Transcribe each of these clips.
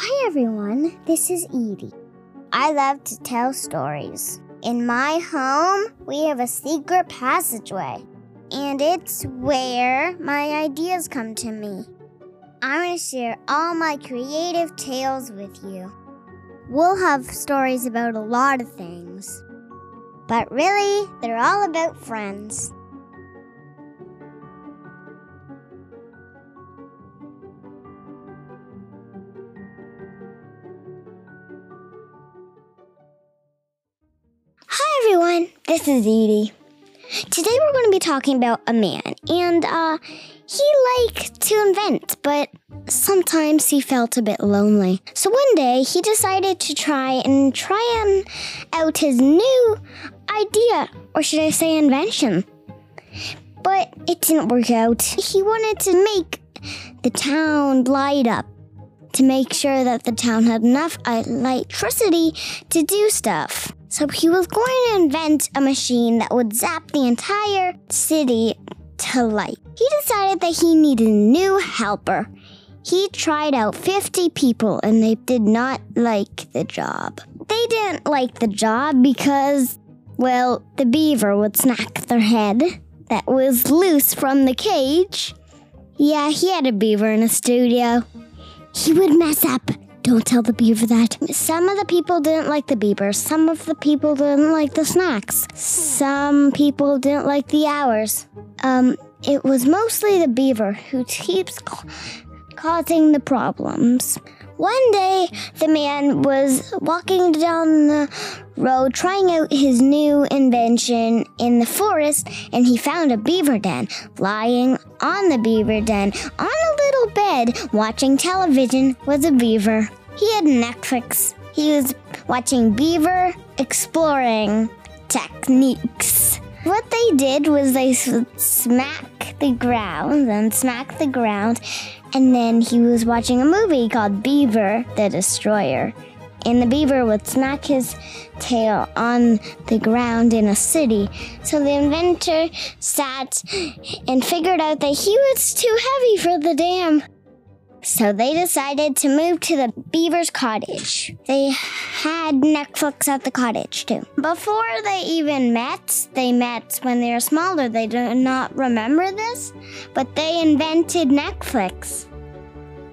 Hi everyone, this is Edie. I love to tell stories. In my home, we have a secret passageway, and it's where my ideas come to me. I'm going to share all my creative tales with you. We'll have stories about a lot of things, but really, they're all about friends. This is Edie. Today we're going to be talking about a man, and uh, he liked to invent, but sometimes he felt a bit lonely. So one day he decided to try and try and out his new idea, or should I say invention. But it didn't work out. He wanted to make the town light up to make sure that the town had enough electricity to do stuff. So he was going to invent a machine that would zap the entire city to light. He decided that he needed a new helper. He tried out 50 people and they did not like the job. They didn't like the job because, well, the beaver would snack their head that was loose from the cage. Yeah, he had a beaver in a studio. He would mess up. Don't tell the beaver that. Some of the people didn't like the beaver. Some of the people didn't like the snacks. Some people didn't like the hours. Um, it was mostly the beaver who keeps causing the problems. One day, the man was walking down the road trying out his new invention in the forest, and he found a beaver den. Lying on the beaver den, on a little bed, watching television, was a beaver. He had Netflix. He was watching Beaver Exploring Techniques. What they did was they smack the ground and smack the ground, and then he was watching a movie called Beaver the Destroyer. And the beaver would smack his tail on the ground in a city. So the inventor sat and figured out that he was too heavy for the dam. So they decided to move to the beaver's cottage. They had Netflix at the cottage too. Before they even met, they met when they were smaller. They do not remember this, but they invented Netflix.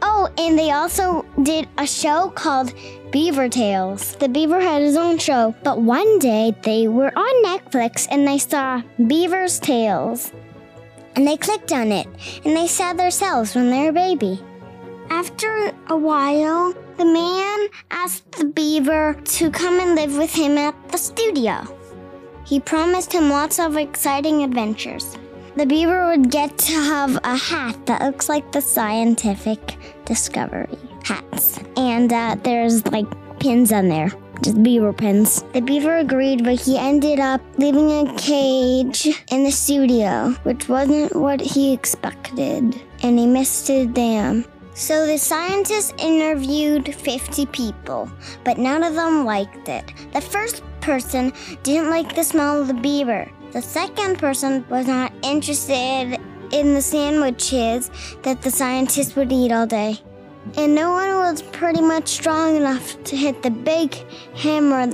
Oh, and they also did a show called Beaver Tales. The beaver had his own show, but one day they were on Netflix and they saw Beaver's Tales. And they clicked on it, and they saw themselves when they were a baby. After a while, the man asked the beaver to come and live with him at the studio. He promised him lots of exciting adventures. The beaver would get to have a hat that looks like the scientific discovery hats. And uh, there's like pins on there, just beaver pins. The beaver agreed, but he ended up leaving a cage in the studio, which wasn't what he expected. And he missed his dam. So the scientists interviewed 50 people, but none of them liked it. The first person didn't like the smell of the beaver. The second person was not interested in the sandwiches that the scientists would eat all day. And no one was pretty much strong enough to hit the big hammer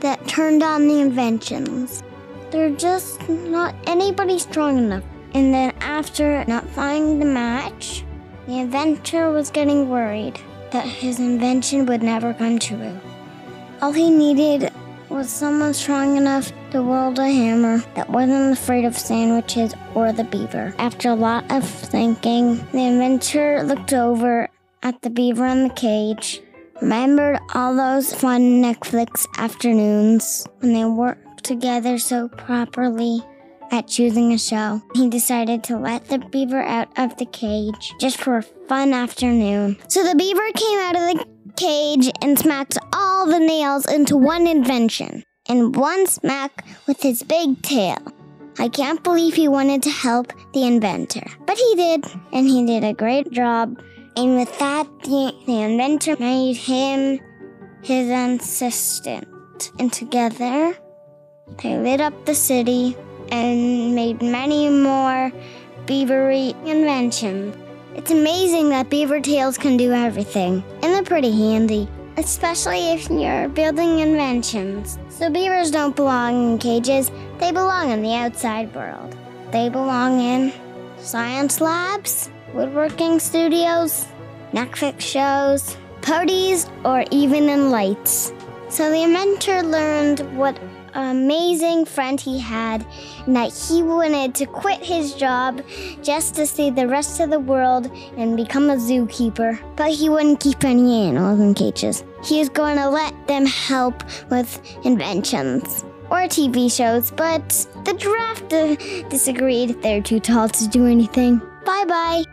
that turned on the inventions. They're just not anybody strong enough. And then after not finding the match, the inventor was getting worried that his invention would never come true. All he needed was someone strong enough to wield a hammer that wasn't afraid of sandwiches or the beaver. After a lot of thinking, the inventor looked over at the beaver in the cage, remembered all those fun Netflix afternoons when they worked together so properly, at choosing a show, he decided to let the beaver out of the cage just for a fun afternoon. So the beaver came out of the cage and smacked all the nails into one invention, and one smack with his big tail. I can't believe he wanted to help the inventor, but he did, and he did a great job. And with that, the, the inventor made him his assistant. And together, they lit up the city and made many more beavery inventions. It's amazing that beaver tails can do everything, and they're pretty handy, especially if you're building inventions. So beavers don't belong in cages, they belong in the outside world. They belong in science labs, woodworking studios, Netflix shows, parties, or even in lights. So the inventor learned what amazing friend he had and that he wanted to quit his job just to see the rest of the world and become a zookeeper. But he wouldn't keep any animals in cages. He was going to let them help with inventions or TV shows, but the draft uh, disagreed. They're too tall to do anything. Bye bye.